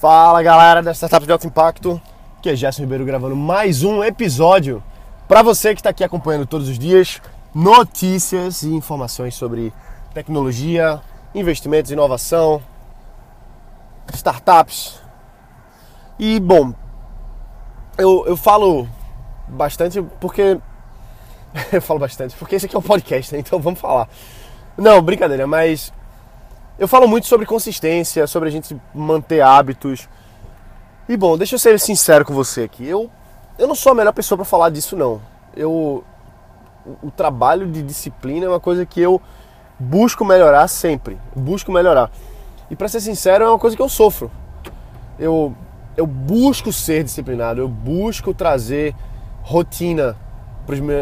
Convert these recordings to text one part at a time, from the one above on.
Fala galera da Startup de Alto Impacto, que é Gerson Ribeiro gravando mais um episódio para você que está aqui acompanhando todos os dias notícias e informações sobre tecnologia, investimentos, inovação, startups. E bom, eu, eu falo bastante porque. eu falo bastante porque esse aqui é um podcast, né? então vamos falar. Não, brincadeira, mas eu falo muito sobre consistência, sobre a gente manter hábitos. E bom, deixa eu ser sincero com você aqui. Eu, eu não sou a melhor pessoa para falar disso, não. Eu, o trabalho de disciplina é uma coisa que eu busco melhorar sempre. Busco melhorar. E para ser sincero, é uma coisa que eu sofro. Eu, eu busco ser disciplinado, eu busco trazer rotina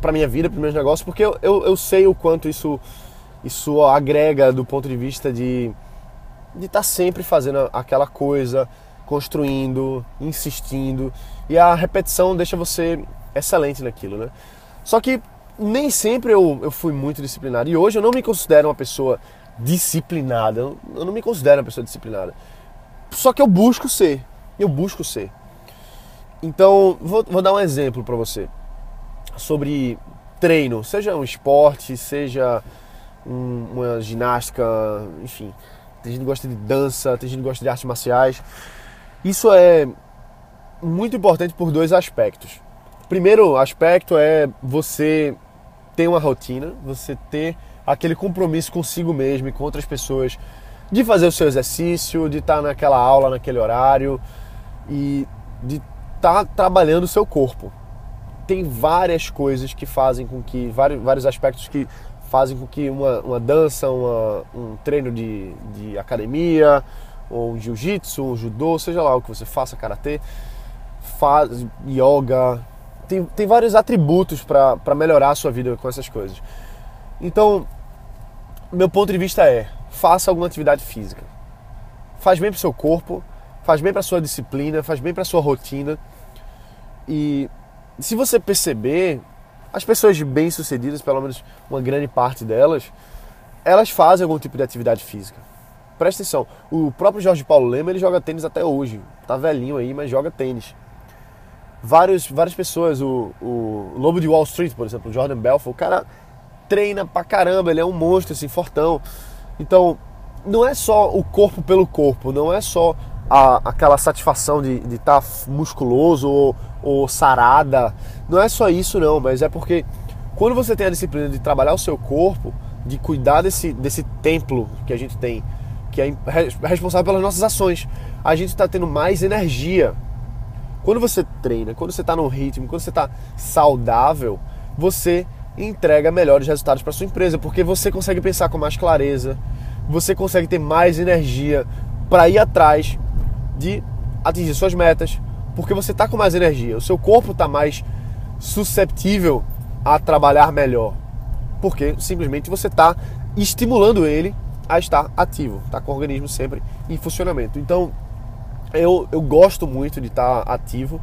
para minha vida, para meus negócios, porque eu, eu, eu sei o quanto isso isso agrega do ponto de vista de de estar tá sempre fazendo aquela coisa, construindo, insistindo e a repetição deixa você excelente naquilo, né? Só que nem sempre eu, eu fui muito disciplinado e hoje eu não me considero uma pessoa disciplinada, eu não me considero uma pessoa disciplinada. Só que eu busco ser, eu busco ser. Então, vou, vou dar um exemplo para você sobre treino, seja um esporte, seja um, uma ginástica, enfim. Tem gente que gosta de dança, tem gente que gosta de artes marciais. Isso é muito importante por dois aspectos. Primeiro aspecto é você ter uma rotina, você ter aquele compromisso consigo mesmo e com outras pessoas de fazer o seu exercício, de estar naquela aula naquele horário e de estar trabalhando o seu corpo. Tem várias coisas que fazem com que, vários, vários aspectos que fazem com que uma, uma dança, uma, um treino de, de academia, ou jiu-jitsu, um judô, seja lá o que você faça, karatê, faz, yoga, tem, tem vários atributos para melhorar a sua vida com essas coisas. Então, meu ponto de vista é: faça alguma atividade física. Faz bem para o seu corpo, faz bem para sua disciplina, faz bem para sua rotina. E se você perceber, as pessoas bem-sucedidas, pelo menos uma grande parte delas, elas fazem algum tipo de atividade física. Presta atenção, o próprio Jorge Paulo Lema ele joga tênis até hoje. Tá velhinho aí, mas joga tênis. Vários, várias pessoas, o, o Lobo de Wall Street, por exemplo, o Jordan Belfort, o cara treina pra caramba, ele é um monstro, assim, fortão. Então, não é só o corpo pelo corpo, não é só a, aquela satisfação de estar tá musculoso ou, ou sarada. Não é só isso não, mas é porque quando você tem a disciplina de trabalhar o seu corpo, de cuidar desse, desse templo que a gente tem, que é responsável pelas nossas ações, a gente está tendo mais energia. Quando você treina, quando você está no ritmo, quando você está saudável, você entrega melhores resultados para sua empresa, porque você consegue pensar com mais clareza, você consegue ter mais energia para ir atrás de atingir suas metas, porque você está com mais energia, o seu corpo está mais susceptível a trabalhar melhor, porque simplesmente você está estimulando ele a estar ativo, está com o organismo sempre em funcionamento. Então, eu, eu gosto muito de estar ativo.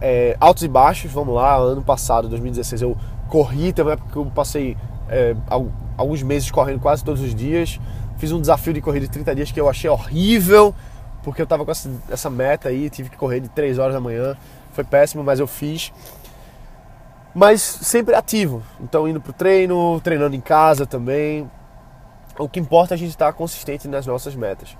É, altos e baixos, vamos lá, ano passado, 2016, eu corri, teve uma época que eu passei é, alguns meses correndo quase todos os dias. Fiz um desafio de corrida de 30 dias que eu achei horrível, porque eu tava com essa, essa meta aí, tive que correr de 3 horas da manhã. Foi péssimo, mas eu fiz. Mas sempre ativo. Então indo pro treino, treinando em casa também. O que importa é a gente estar consistente nas nossas metas.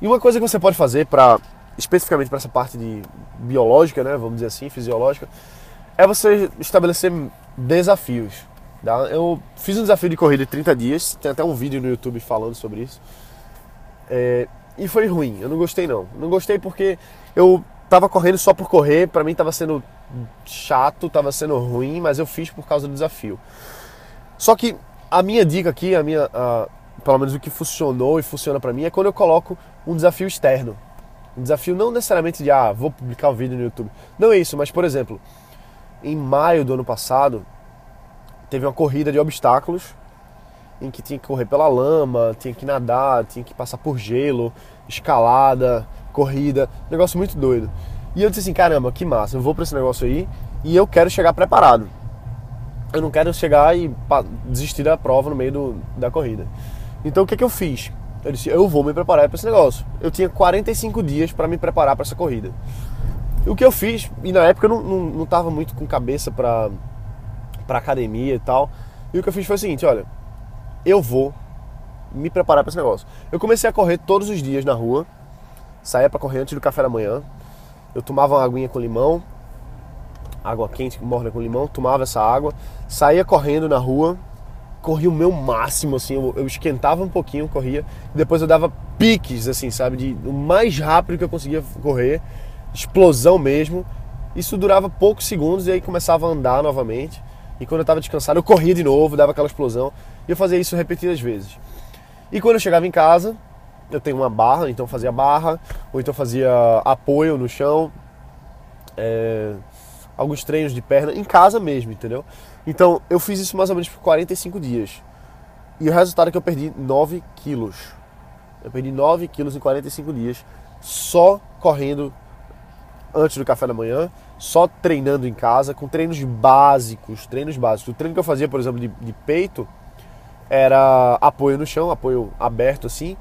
E uma coisa que você pode fazer para especificamente para essa parte de biológica, né, vamos dizer assim, fisiológica, é você estabelecer desafios. Tá? Eu fiz um desafio de corrida de 30 dias, tem até um vídeo no YouTube falando sobre isso. É, e foi ruim, eu não gostei não. Não gostei porque eu tava correndo só por correr, para mim tava sendo chato, tava sendo ruim, mas eu fiz por causa do desafio. Só que a minha dica aqui, a minha, pelo menos o que funcionou e funciona para mim é quando eu coloco um desafio externo. Um desafio não necessariamente de ah, vou publicar um vídeo no YouTube. Não é isso, mas por exemplo, em maio do ano passado, teve uma corrida de obstáculos em que tinha que correr pela lama, tinha que nadar, tinha que passar por gelo, escalada, corrida, negócio muito doido. E eu disse assim, caramba, que massa, eu vou para esse negócio aí e eu quero chegar preparado. Eu não quero chegar e desistir da prova no meio do, da corrida. Então o que, é que eu fiz? Eu disse, eu vou me preparar para esse negócio. Eu tinha 45 dias para me preparar para essa corrida. O que eu fiz, e na época eu não, não, não tava muito com cabeça para para academia e tal. E o que eu fiz foi o seguinte, olha, eu vou me preparar para esse negócio. Eu comecei a correr todos os dias na rua, saía para correr antes do café da manhã. Eu tomava uma aguinha com limão, água quente morna com limão, tomava essa água, saía correndo na rua, corria o meu máximo, assim, eu, esquentava um pouquinho, corria, depois eu dava piques, assim, sabe, de o mais rápido que eu conseguia correr, explosão mesmo. Isso durava poucos segundos e aí começava a andar novamente. E quando eu estava descansado, eu corria de novo, dava aquela explosão. E eu fazia isso repetidas vezes. E quando eu chegava em casa, eu tenho uma barra, então fazia barra, ou então fazia apoio no chão, é, alguns treinos de perna, em casa mesmo, entendeu? Então eu fiz isso mais ou menos por 45 dias. E o resultado é que eu perdi 9 quilos. Eu perdi 9 quilos em 45 dias, só correndo antes do café da manhã, só treinando em casa, com treinos básicos, treinos básicos. O treino que eu fazia, por exemplo, de, de peito, era apoio no chão, apoio aberto assim,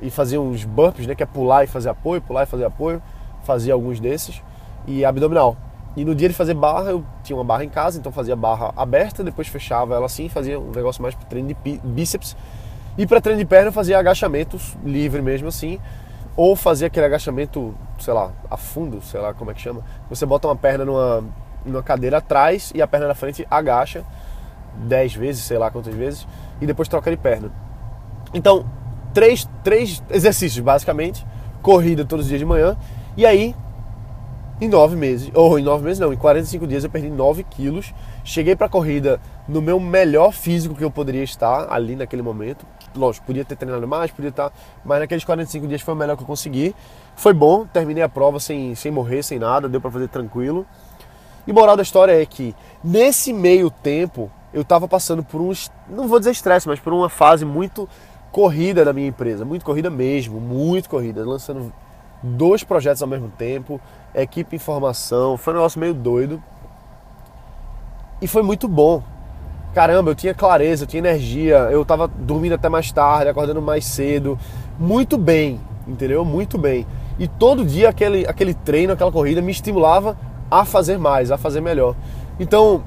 e fazia uns burpees, né, que é pular e fazer apoio, pular e fazer apoio, fazia alguns desses, e abdominal. E no dia de fazer barra, eu tinha uma barra em casa, então fazia barra aberta, depois fechava ela assim, fazia um negócio mais para treino de bíceps. E para treino de perna, eu fazia agachamentos livre mesmo assim, ou fazia aquele agachamento, sei lá, a fundo, sei lá como é que chama. Você bota uma perna numa, numa cadeira atrás e a perna na frente agacha 10 vezes, sei lá quantas vezes, e depois troca de perna. Então, três, três exercícios basicamente, corrida todos os dias de manhã, e aí em nove meses, ou em nove meses não, em 45 dias eu perdi 9 quilos. Cheguei para a corrida no meu melhor físico que eu poderia estar ali naquele momento. Lógico, podia ter treinado mais, podia estar, mas naqueles 45 dias foi o melhor que eu consegui. Foi bom, terminei a prova sem, sem morrer, sem nada, deu para fazer tranquilo. E moral da história é que nesse meio tempo eu estava passando por um, não vou dizer estresse, mas por uma fase muito corrida da minha empresa, muito corrida mesmo, muito corrida, lançando dois projetos ao mesmo tempo, equipe em formação, foi um negócio meio doido. E foi muito bom. Caramba, eu tinha clareza, eu tinha energia, eu tava dormindo até mais tarde, acordando mais cedo. Muito bem, entendeu? Muito bem. E todo dia aquele, aquele treino, aquela corrida me estimulava a fazer mais, a fazer melhor. Então,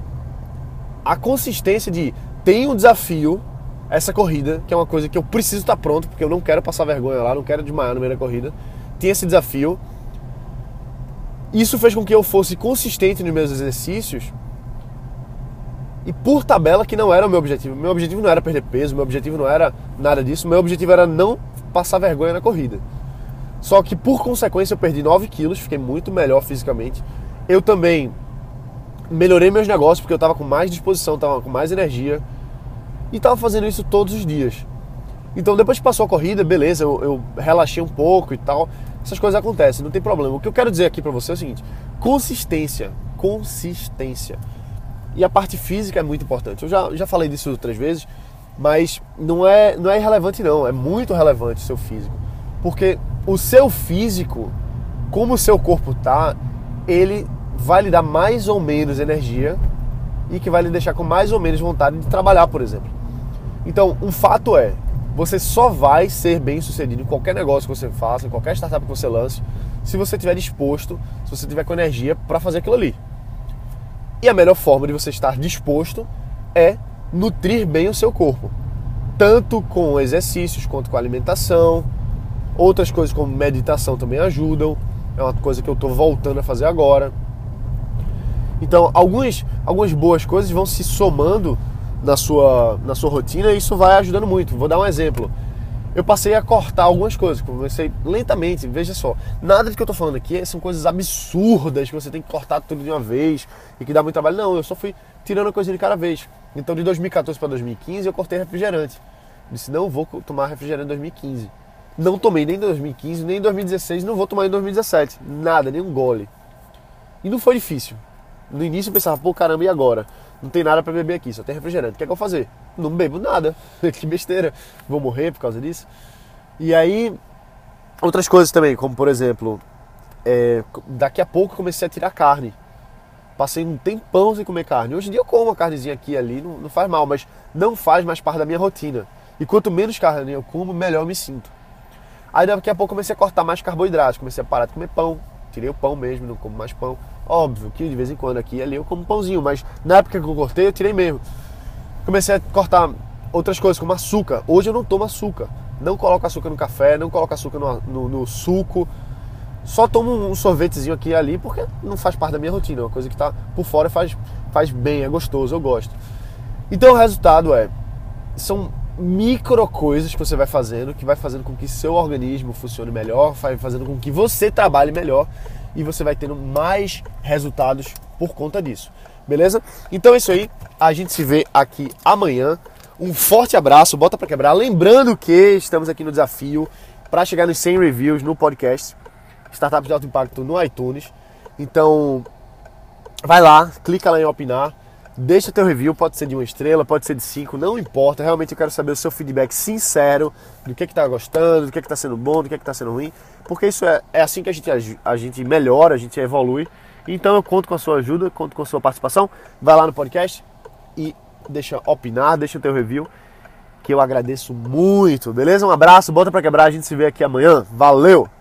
a consistência de tem um desafio, essa corrida, que é uma coisa que eu preciso estar pronto, porque eu não quero passar vergonha lá, não quero desmaiar no meio da corrida tinha esse desafio. Isso fez com que eu fosse consistente nos meus exercícios. E por tabela, que não era o meu objetivo. Meu objetivo não era perder peso, meu objetivo não era nada disso. Meu objetivo era não passar vergonha na corrida. Só que por consequência eu perdi 9 quilos, fiquei muito melhor fisicamente. Eu também melhorei meus negócios porque eu estava com mais disposição, estava com mais energia. E estava fazendo isso todos os dias. Então depois que passou a corrida, beleza, eu, eu relaxei um pouco e tal. Essas coisas acontecem, não tem problema. O que eu quero dizer aqui para você é o seguinte: consistência, consistência. E a parte física é muito importante. Eu já, já falei disso outras vezes, mas não é, não é irrelevante não, é muito relevante o seu físico. Porque o seu físico, como o seu corpo tá, ele vai lhe dar mais ou menos energia e que vai lhe deixar com mais ou menos vontade de trabalhar, por exemplo. Então, um fato é, você só vai ser bem sucedido em qualquer negócio que você faça, em qualquer startup que você lance, se você estiver disposto, se você tiver com energia para fazer aquilo ali. E a melhor forma de você estar disposto é nutrir bem o seu corpo, tanto com exercícios quanto com alimentação. Outras coisas como meditação também ajudam. É uma coisa que eu estou voltando a fazer agora. Então, algumas, algumas boas coisas vão se somando na sua, na sua rotina, isso vai ajudando muito. Vou dar um exemplo. Eu passei a cortar algumas coisas, comecei lentamente, veja só. Nada do que eu estou falando aqui são coisas absurdas que você tem que cortar tudo de uma vez e que dá muito trabalho. Não, eu só fui tirando coisa de cada vez. Então de 2014 para 2015 eu cortei refrigerante. Disse, não vou tomar refrigerante em 2015. Não tomei nem em 2015, nem em 2016, não vou tomar em 2017. Nada, nem um gole. E não foi difícil. No início eu pensava, pô, caramba, e agora? Não tem nada para beber aqui, só tem refrigerante. O que é que eu vou fazer? Não bebo nada. que besteira. Vou morrer por causa disso. E aí, outras coisas também, como por exemplo, é, daqui a pouco comecei a tirar carne. Passei um tempão sem comer carne. Hoje em dia eu como uma carnezinha aqui ali, não, não faz mal, mas não faz mais parte da minha rotina. E quanto menos carne eu como, melhor eu me sinto. Aí daqui a pouco comecei a cortar mais carboidratos, comecei a parar de comer pão, tirei o pão mesmo, não como mais pão. Óbvio que de vez em quando aqui e ali eu como pãozinho, mas na época que eu cortei eu tirei mesmo. Comecei a cortar outras coisas, como açúcar. Hoje eu não tomo açúcar. Não coloco açúcar no café, não coloco açúcar no, no, no suco. Só tomo um sorvetezinho aqui e ali porque não faz parte da minha rotina. É uma coisa que está por fora faz, faz bem, é gostoso, eu gosto. Então o resultado é. São micro coisas que você vai fazendo que vai fazendo com que seu organismo funcione melhor, vai fazendo com que você trabalhe melhor e você vai tendo mais resultados por conta disso. Beleza? Então é isso aí. A gente se vê aqui amanhã. Um forte abraço, bota para quebrar. Lembrando que estamos aqui no desafio para chegar nos 100 reviews no podcast Startups de Alto Impacto no iTunes. Então, vai lá, clica lá em opinar, deixa teu review, pode ser de uma estrela, pode ser de cinco, não importa. Realmente eu quero saber o seu feedback sincero do que é que tá gostando, do que é que tá sendo bom, do que é que tá sendo ruim, porque isso é, é assim que a gente, a gente melhora, a gente evolui. Então eu conto com a sua ajuda, conto com a sua participação. Vai lá no podcast e deixa opinar, deixa o teu review, que eu agradeço muito, beleza? Um abraço, bota para quebrar, a gente se vê aqui amanhã. Valeu!